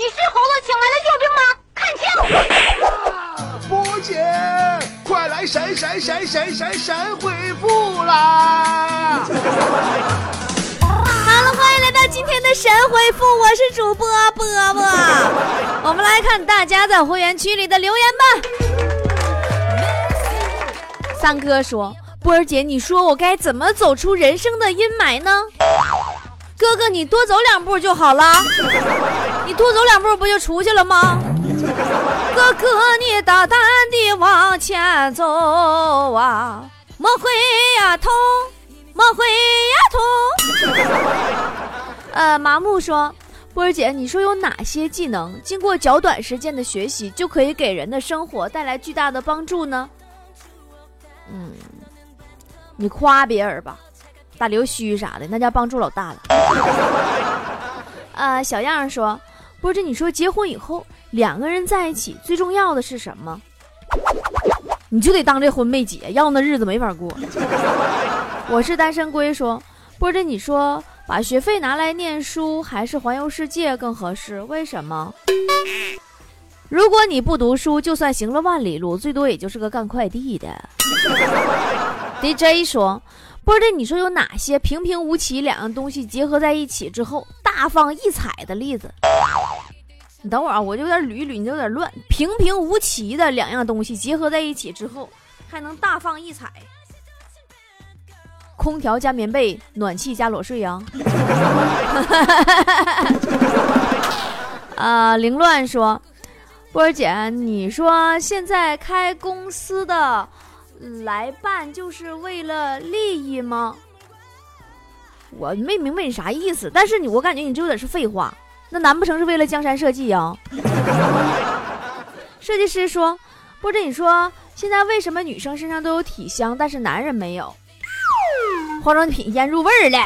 你是猴子请来的救兵吗？看清！波姐，快来神神神神神神回复啦！好了，欢迎来到今天的神回复，我是主播波波。我们来看大家在会员区里的留言吧。三哥说：“波儿姐，你说我该怎么走出人生的阴霾呢？”哥哥，你多走两步就好了，你多走两步不就出去了吗？哥哥，你大胆地往前走啊，莫回呀头，莫回呀头。呃，麻木说，波儿姐，你说有哪些技能经过较短时间的学习就可以给人的生活带来巨大的帮助呢？嗯，你夸别人吧。打溜须啥的，那叫帮助老大了。呃，小样说，不是你说结婚以后两个人在一起最重要的是什么？你就得当这婚没结，要那日子没法过。我是单身龟说，不是你说把学费拿来念书还是环游世界更合适？为什么？如果你不读书，就算行了万里路，最多也就是个干快递的。DJ 说。不是，你说有哪些平平无奇两样东西结合在一起之后大放异彩的例子？你等会儿啊，我就有点捋一捋，你有点乱。平平无奇的两样东西结合在一起之后，还能大放异彩？空调加棉被，暖气加裸睡呀？啊，凌乱说，波儿姐，你说现在开公司的？来办就是为了利益吗？我没明白你啥意思，但是你我感觉你这有点是废话。那难不成是为了江山社稷呀？设计师说：“波姐，你说现在为什么女生身上都有体香，但是男人没有？化妆品腌入味儿了。”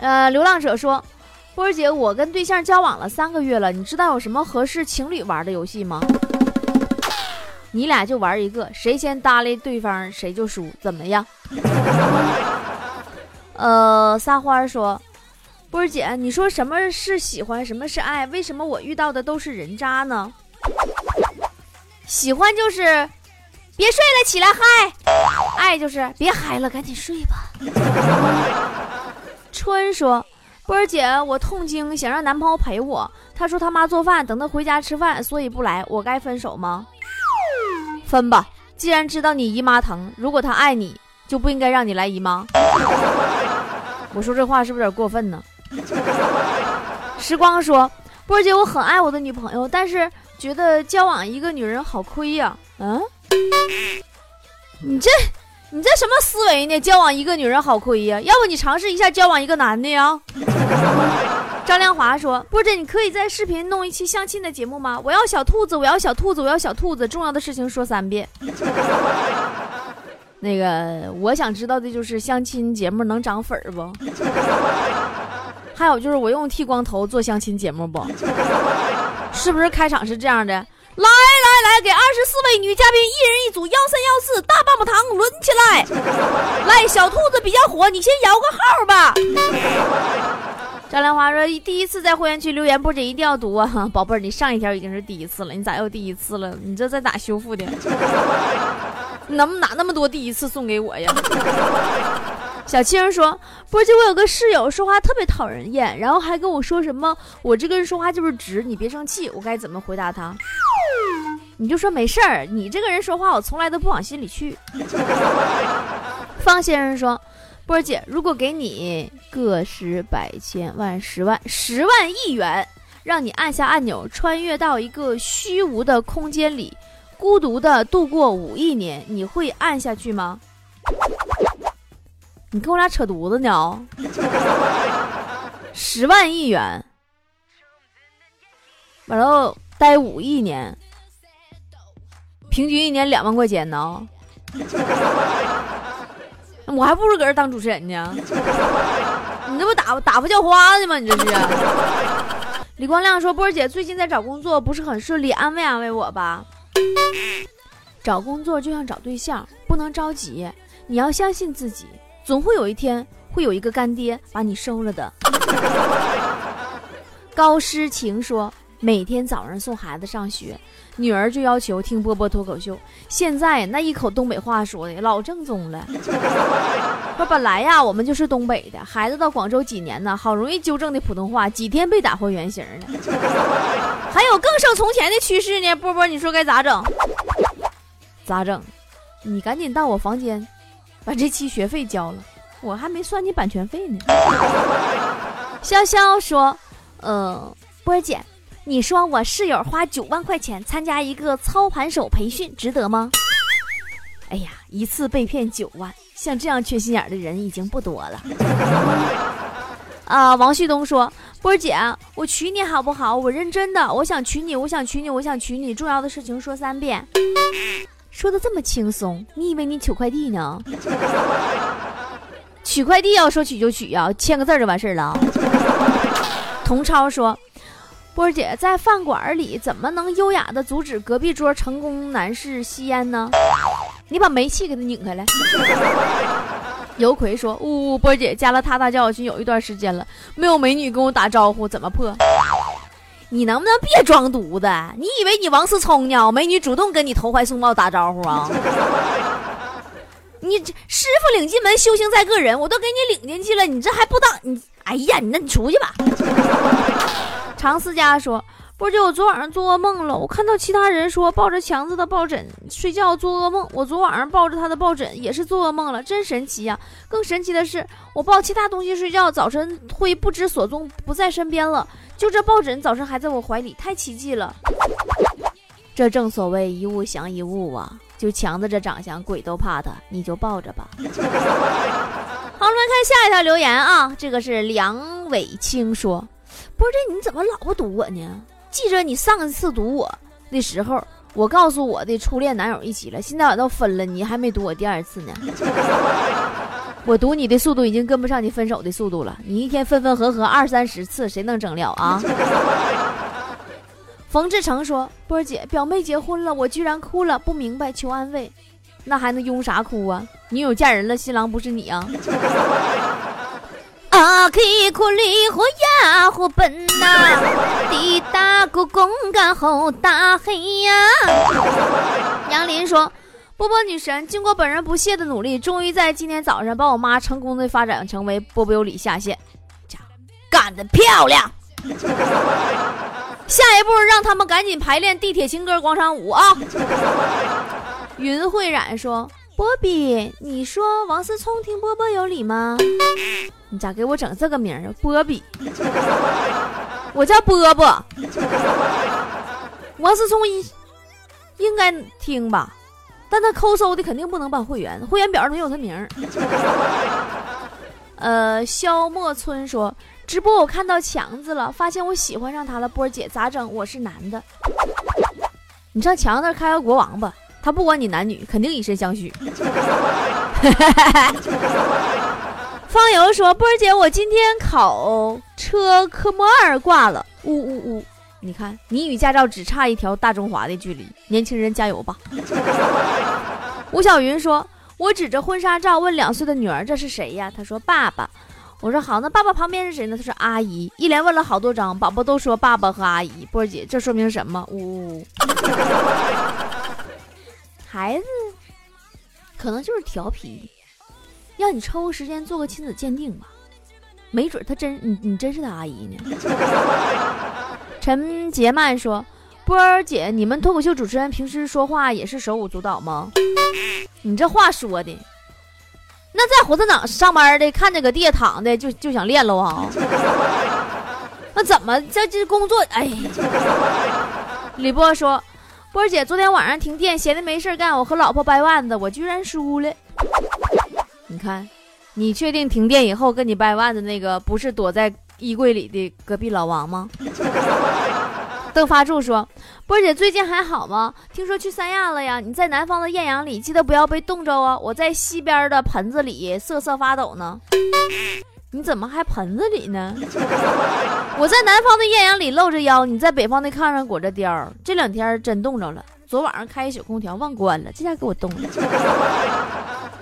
呃，流浪者说：“波儿姐，我跟对象交往了三个月了，你知道有什么合适情侣玩的游戏吗？”你俩就玩一个，谁先搭理对方谁就输，怎么样？呃，撒花说，波儿姐，你说什么是喜欢，什么是爱？为什么我遇到的都是人渣呢？喜欢就是别睡了，起来嗨；爱就是别嗨了，赶紧睡吧。春说，波儿姐，我痛经，想让男朋友陪我，他说他妈做饭，等他回家吃饭，所以不来，我该分手吗？分吧，既然知道你姨妈疼，如果他爱你，就不应该让你来姨妈。我说这话是不是有点过分呢？时光说，波姐，我很爱我的女朋友，但是觉得交往一个女人好亏呀。嗯，你这你这什么思维呢？交往一个女人好亏呀？要不你尝试一下交往一个男的呀？张亮华说：“波姐，你可以在视频弄一期相亲的节目吗？我要小兔子，我要小兔子，我要小兔子。重要的事情说三遍。那个，我想知道的就是相亲节目能涨粉不？还有就是我用剃光头做相亲节目不？是不是开场是这样的？来来来，给二十四位女嘉宾一人一组，幺三幺四大棒棒糖抡起来！来，小兔子比较火，你先摇个号吧。”张兰花说：“第一次在会员区留言，波姐一定要读啊，宝贝儿，你上一条已经是第一次了，你咋又第一次了？你这在哪修复的？你能不能拿那么多第一次送给我呀？”小青说：“波姐，我有个室友说话特别讨人厌，然后还跟我说什么我这个人说话就是直，你别生气。我该怎么回答他？你就说没事儿，你这个人说话我从来都不往心里去。”方先生说。波姐，如果给你个十百千万十万十万亿元，让你按下按钮，穿越到一个虚无的空间里，孤独的度过五亿年，你会按下去吗？你跟我俩扯犊子呢？十万亿元，完了待五亿年，平均一年两万块钱呢？我还不如搁这当主持人呢，你这不打打发叫花的吗？你这是。李光亮说：“波儿姐最近在找工作，不是很顺利，安慰安慰我吧。找工作就像找对象，不能着急，你要相信自己，总会有一天会有一个干爹把你收了的。”高诗晴说，每天早上送孩子上学，女儿就要求听波波脱口秀。现在那一口东北话说的老正宗了。说本来呀，我们就是东北的，孩子到广州几年呢，好容易纠正的普通话，几天被打回原形了。还有更胜从前的趋势呢，波波，你说该咋整？咋整？你赶紧到我房间，把这期学费交了，我还没算你版权费呢。潇潇说：“呃，波儿姐，你说我室友花九万块钱参加一个操盘手培训，值得吗？”哎呀，一次被骗九万，像这样缺心眼的人已经不多了。啊，王旭东说：“波儿姐，我娶你好不好？我认真的，我想娶你，我想娶你，我想娶你。重要的事情说三遍。”说的这么轻松，你以为你取快递呢？取快递要说取就取呀，签个字就完事儿了。童超说：“波儿姐在饭馆里怎么能优雅的阻止隔壁桌成功男士吸烟呢？你把煤气给他拧开来。”尤奎说：“呜呜，波儿姐加了他大交友群有一段时间了，没有美女跟我打招呼，怎么破？”你能不能别装犊子？你以为你王思聪呢？美女主动跟你投怀送抱打招呼啊？你师傅领进门，修行在个人，我都给你领进去了，你这还不当你？哎呀，那你出去吧。常思佳说：“波姐，我昨晚上做噩梦了，我看到其他人说抱着强子的抱枕睡觉做噩梦，我昨晚上抱着他的抱枕也是做噩梦了，真神奇呀！更神奇的是，我抱其他东西睡觉，早晨会不知所踪，不在身边了。”就这抱枕，早上还在我怀里，太奇迹了。这正所谓一物降一物啊！就强子这长相，鬼都怕他，你就抱着吧。好，我们看下一条留言啊，这个是梁伟清说：“不是这你怎么老不堵我呢？记着你上一次堵我的时候，我告诉我的初恋男友一起了，现在俺都分了，你还没堵我第二次呢。”我读你的速度已经跟不上你分手的速度了。你一天分分合合二三十次，谁能整了啊？冯志成说：“波儿姐，表妹结婚了，我居然哭了，不明白，求安慰。那还能拥啥哭啊？女友嫁人了，新郎不是你啊？”啊，可以苦里和呀和奔呐，地大个公干后大黑呀。杨林说。波波女神经过本人不懈的努力，终于在今天早上把我妈成功的发展成为波波有理下线，干得漂亮！下一步让他们赶紧排练地铁情歌广场舞啊！云慧冉说：“波比，你说王思聪听波波有理吗？你咋给我整这个名儿？波比，我叫波波。王思聪应应该听吧？”但他抠搜的肯定不能办会员，会员表上没有他名儿。呃，肖莫村说直播我看到强子了，发现我喜欢上他了。波儿姐咋整？我是男的，你上强那开个国王吧，他不管你男女，肯定以身相许。方游说波儿姐，我今天考车科目二挂了，呜呜呜。你看，你与驾照只差一条大中华的距离，年轻人加油吧！吴小云说：“我指着婚纱照问两岁的女儿这是谁呀？”她说：“爸爸。”我说：“好，那爸爸旁边是谁呢？”她说：“阿姨。”一连问了好多张，宝宝都说爸爸和阿姨。波儿姐，这说明什么？呜，孩子可能就是调皮，让你抽个时间做个亲子鉴定吧，没准他真你你真是他阿姨呢。陈杰曼说：“波儿姐，你们脱口秀主持人平时说话也是手舞足蹈吗？你这话说的，那在火车场上班的看着搁地下躺的就就想练了啊？那怎么这这工作？哎，李波说，波儿姐昨天晚上停电，闲的没事干，我和老婆掰腕子，我居然输了。你看，你确定停电以后跟你掰腕子那个不是躲在？”衣柜里的隔壁老王吗？邓发柱说：“波姐最近还好吗？听说去三亚了呀？你在南方的艳阳里，记得不要被冻着哦。我在西边的盆子里瑟瑟发抖呢。你怎么还盆子里呢？我在南方的艳阳里露着腰，你在北方的炕上裹着貂。这两天真冻着了。昨晚上开一宿空调忘关了，这下给我冻的。”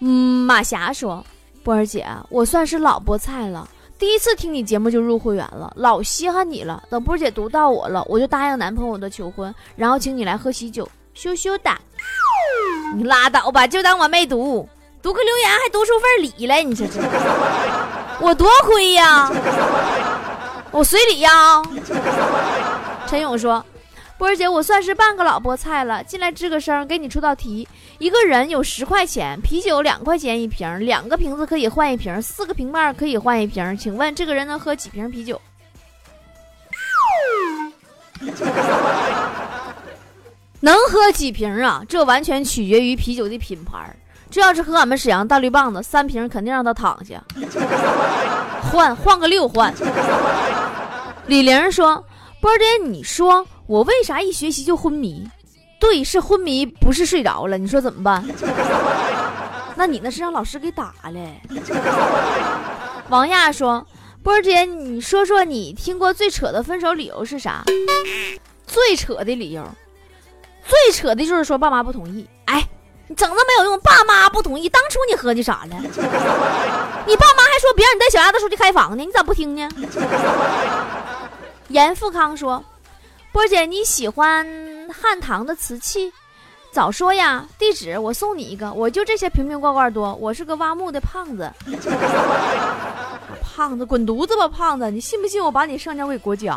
嗯，马霞说：“波儿姐，我算是老菠菜了。”第一次听你节目就入会员了，老稀罕你了。等波儿姐读到我了，我就答应男朋友的求婚，然后请你来喝喜酒，羞羞的。你拉倒吧，就当我没读，读个留言还读出份礼来，你这这，我多亏呀，我随礼呀。陈勇说。波儿姐，我算是半个老菠菜了，进来吱个声，给你出道题：一个人有十块钱，啤酒两块钱一瓶，两个瓶子可以换一瓶，四个瓶盖可以换一瓶，请问这个人能喝几瓶啤酒？能喝几瓶啊？这完全取决于啤酒的品牌。这要是和俺们沈阳大绿棒子，三瓶肯定让他躺下，换换个六换。李玲说：“波儿姐，你说。”我为啥一学习就昏迷？对，是昏迷，不是睡着了。你说怎么办？那你那是让老师给打了。王亚说：“波儿姐，你说说你听过最扯的分手理由是啥？最扯的理由，最扯的就是说爸妈不同意。整那没有用，爸妈不同意，当初你合计啥呢？你爸妈还说别让你带小丫头出去开房呢，你咋不听呢？”严富康说。波姐，你喜欢汉唐的瓷器？早说呀！地址我送你一个。我就这些瓶瓶罐罐多。我是个挖墓的胖子。胖子，滚犊子吧！胖子，你信不信我把你上交给国家？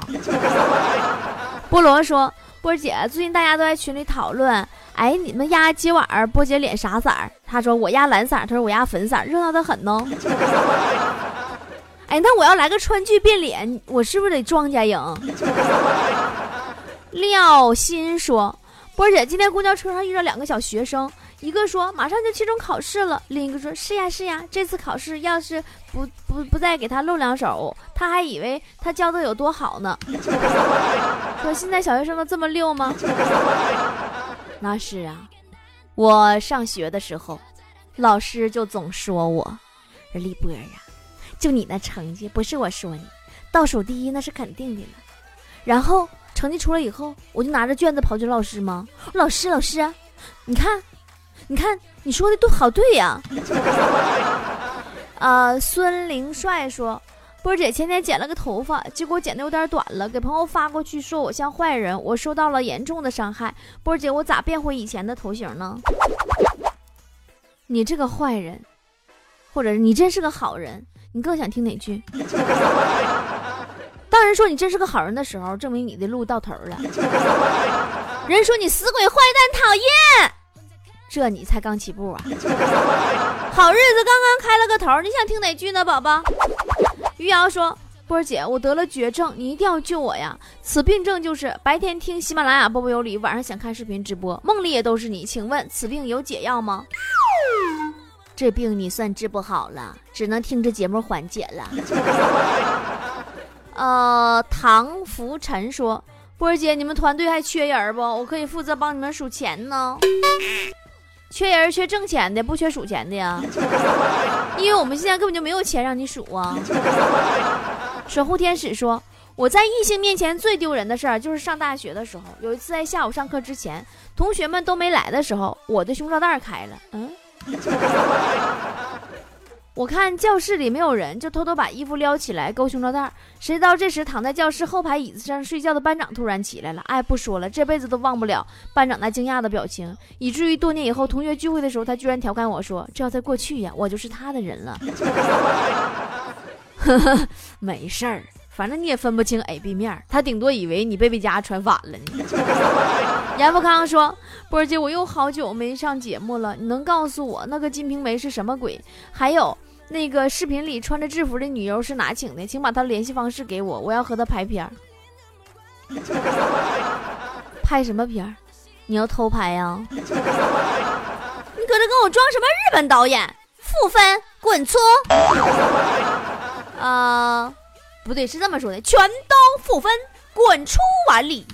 菠萝说：“波姐，最近大家都在群里讨论，哎，你们压今晚波姐脸啥色儿？”他说：“我压蓝色。”他说：“我压粉色，热闹的很呢。”哎，那我要来个川剧变脸，我是不是得庄家赢？廖鑫说：“波姐，今天公交车上遇到两个小学生，一个说马上就期中考试了，另一个说是呀是呀，这次考试要是不不不再给他露两手，他还以为他教的有多好呢。说现在小学生都这么溜吗？那是啊，我上学的时候，老师就总说我，说立波呀，就你那成绩，不是我说你，倒数第一那是肯定的了。然后。”成绩出来以后，我就拿着卷子跑去老师吗？老师，老师，你看，你看，你说的都好对呀。啊，孙凌帅说，波姐前天剪了个头发，结果剪的有点短了，给朋友发过去，说我像坏人，我受到了严重的伤害。波姐，我咋变回以前的头型呢？你这个坏人，或者你真是个好人，你更想听哪句？当人说你真是个好人的时候，证明你的路到头了。人说你死鬼坏蛋讨厌，这你才刚起步啊！好日子刚刚开了个头，你想听哪句呢，宝宝？余瑶说：“波儿姐，我得了绝症，你一定要救我呀！此病症就是白天听喜马拉雅波波有理，晚上想看视频直播，梦里也都是你。请问此病有解药吗？这病你算治不好了，只能听着节目缓解了。”呃，唐福臣说：“波儿姐，你们团队还缺人不？我可以负责帮你们数钱呢。缺人缺挣钱的，不缺数钱的呀。因为我们现在根本就没有钱让你数啊。”守护天使说：“我在异性面前最丢人的事儿，就是上大学的时候，有一次在下午上课之前，同学们都没来的时候，我的胸罩带开了。嗯。”我看教室里没有人，就偷偷把衣服撩起来勾胸罩带。谁知道这时躺在教室后排椅子上睡觉的班长突然起来了。哎，不说了，这辈子都忘不了班长那惊讶的表情，以至于多年以后同学聚会的时候，他居然调侃我说：“这要在过去呀，我就是他的人了。”呵呵没事儿，反正你也分不清 A B 面，他顶多以为你贝贝家传反了呢。严富康说：“波儿姐，我又好久没上节目了，你能告诉我那个金瓶梅是什么鬼？还有。”那个视频里穿着制服的女优是哪请的？请把她联系方式给我，我要和她拍片儿。拍什么片儿？你要偷拍呀？你搁这跟我装什么日本导演？负分，滚出！啊，不对，是这么说的，全都负分，滚出碗里。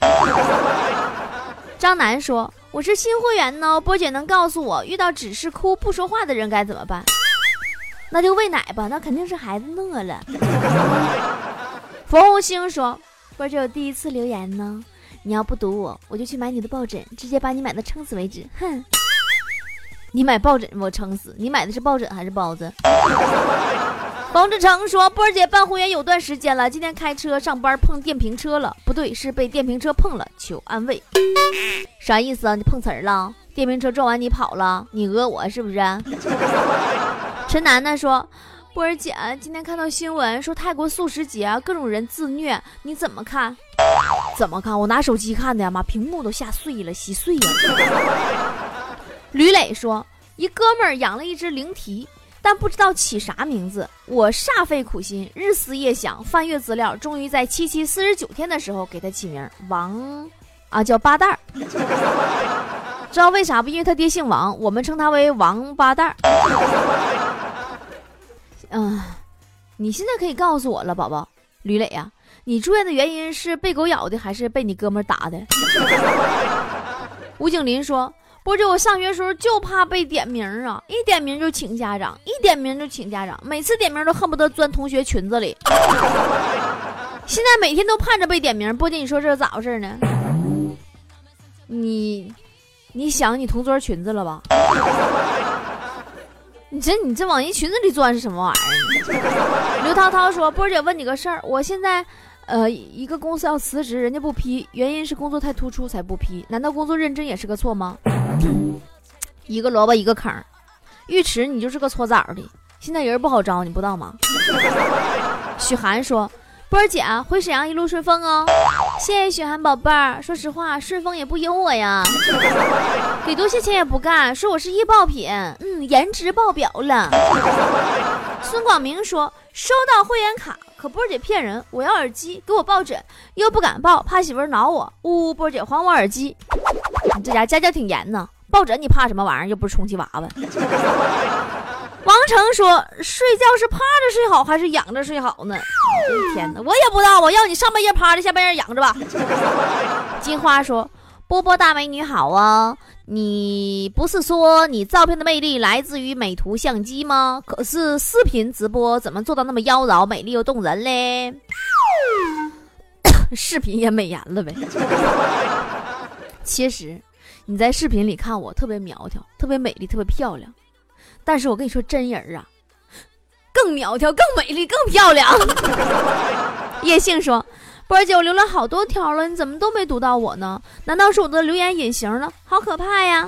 张楠说：“我是新会员呢，波姐能告诉我，遇到只是哭不说话的人该怎么办？”那就喂奶吧，那肯定是孩子饿了。冯红星说：“波姐，我第一次留言呢，你要不读我，我就去买你的抱枕，直接把你买到撑死为止。”哼，你买抱枕我撑死，你买的是抱枕还是包子？王志成说：“波儿姐办会员有段时间了，今天开车上班碰电瓶车了，不对，是被电瓶车碰了，求安慰。啥意思啊？你碰瓷儿了？电瓶车撞完你跑了？你讹我是不是？”陈楠楠说：“波儿姐，今天看到新闻说泰国素食节各种人自虐，你怎么看？怎么看？我拿手机看的呀，妈，屏幕都吓碎了，稀碎呀。”吕磊说：“一哥们儿养了一只灵缇。”但不知道起啥名字，我煞费苦心，日思夜想，翻阅资料，终于在七七四十九天的时候给他起名王，啊，叫八蛋儿。知道为啥不？因为他爹姓王，我们称他为王八蛋儿。嗯，你现在可以告诉我了，宝宝吕磊呀，你住院的原因是被狗咬的，还是被你哥们打的？吴景林说。波姐我上学时候就怕被点名啊，一点名就请家长，一点名就请家长，每次点名都恨不得钻同学裙子里。现在每天都盼着被点名，波姐，你说这是咋回事呢？你，你想你同桌裙子了吧？你这你这往人裙子里钻是什么玩意儿？刘涛涛说，波姐问你个事儿，我现在。呃，一个公司要辞职，人家不批，原因是工作太突出才不批。难道工作认真也是个错吗？一个萝卜一个坑，浴池你就是个搓澡的。现在人不好招，你不知道吗？许涵说：“波儿姐回沈阳一路顺风哦。”谢谢雪涵宝贝儿。说实话，顺丰也不有我呀，给多些钱也不干，说我是易爆品，嗯，颜值爆表了。孙广明说：“收到会员卡。”可波儿姐骗人，我要耳机，给我抱枕，又不敢抱，怕媳妇挠我。呜呜，波儿姐还我耳机。你这家家教挺严呢，抱枕你怕什么玩意儿？又不是充气娃娃。王成说：“睡觉是趴着睡好还是仰着睡好呢？”天哪，我也不知道。我要你上半夜趴着，下半夜仰着吧。金花说：“波波大美女好啊。”你不是说你照片的魅力来自于美图相机吗？可是视频直播怎么做到那么妖娆、美丽又动人嘞？视频也美颜了呗。其实你在视频里看我特别苗条、特别美丽、特别漂亮，但是我跟你说真人啊，更苗条、更美丽、更漂亮。叶杏说。波儿姐，我留了好多条了，你怎么都没读到我呢？难道是我的留言隐形了？好可怕呀！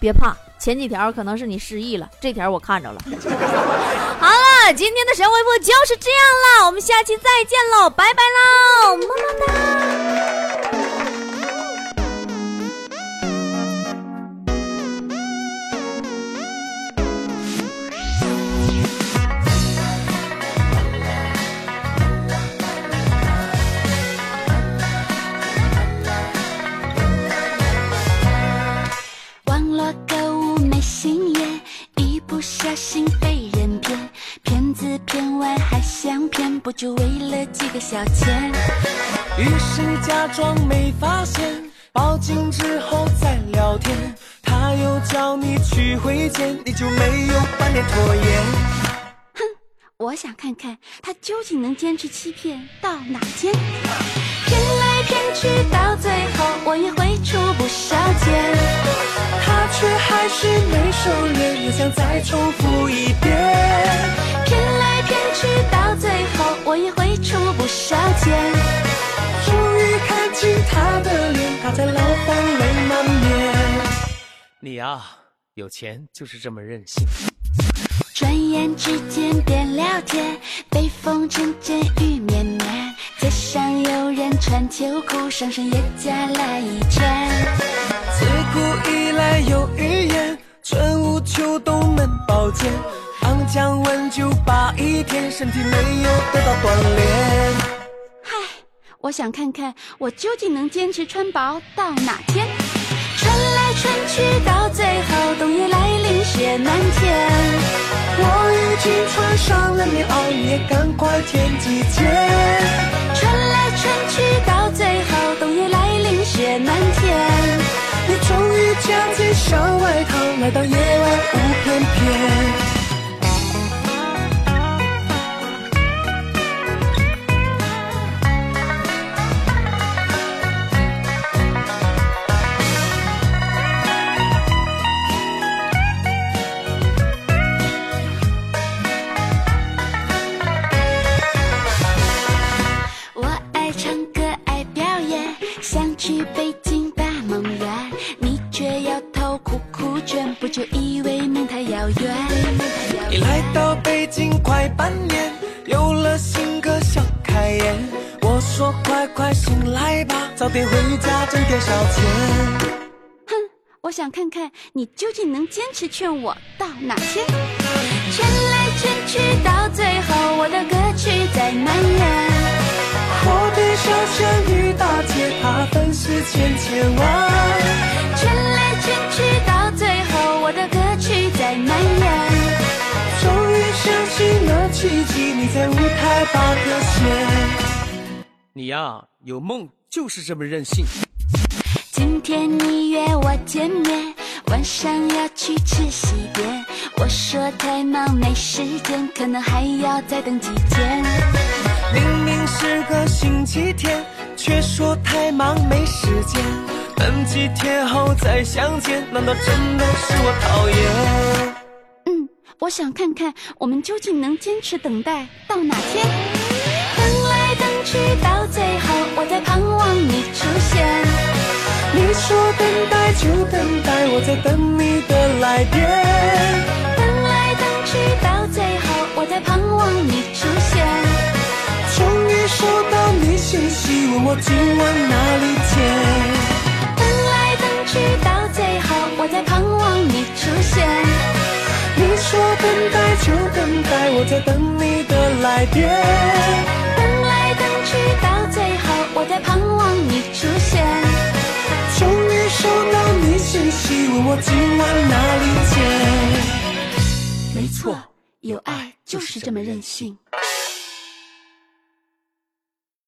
别怕，前几条可能是你失忆了，这条我看着了。好了，今天的神回复就是这样了，我们下期再见喽，拜拜喽，么么哒。假装没发现，报警之后再聊天，他又叫你去会见，你就没有半点拖延。哼，我想看看他究竟能坚持欺骗到哪天。骗来骗去，到最后我也会出不少钱，他却还是没收敛，又想再重复一他在牢房泪满面。你啊，有钱就是这么任性。转眼之间变了天，北风阵阵雨绵绵，街上有人穿秋裤，上身也加了一圈。自古以来有预言，春捂秋冻闷宝剑，昂将温酒把一天，身体没有得到锻炼。我想看看我究竟能坚持穿薄到哪天。穿来穿去，到最后冬夜来临，雪满天。我已经穿上了棉袄，你也赶快添几件。穿来穿去，到最后冬夜来临，雪满天。你终于夹件小外套，来到夜晚无片片。来吧，早点回家挣点小钱。哼，我想看看你究竟能坚持劝我到哪天。劝来劝去，到最后我的歌曲在蔓延。我的小仙女大街，它分饰千千万。劝来劝去，到最后我的歌曲在蔓延。终于相信了奇迹，你在舞台把歌写。你呀，有梦就是这么任性。今天你约我见面，晚上要去吃西点。我说太忙没时间，可能还要再等几天。明明是个星期天，却说太忙没时间。等几天后再相见，难道真的是我讨厌？嗯，我想看看我们究竟能坚持等待到哪天。等来等去，你说等待就等待，我在等你的来电。等来等去，到最后我在盼望你出现。终于收到你信息，问我今晚哪里见。等来等去，到最后我在盼望你出现。你说等待就等待，我在等你的来电。等来等去，到最后我在盼望你出现。终于收到你信息，问我今晚哪里见。没错，有爱就是这么任性。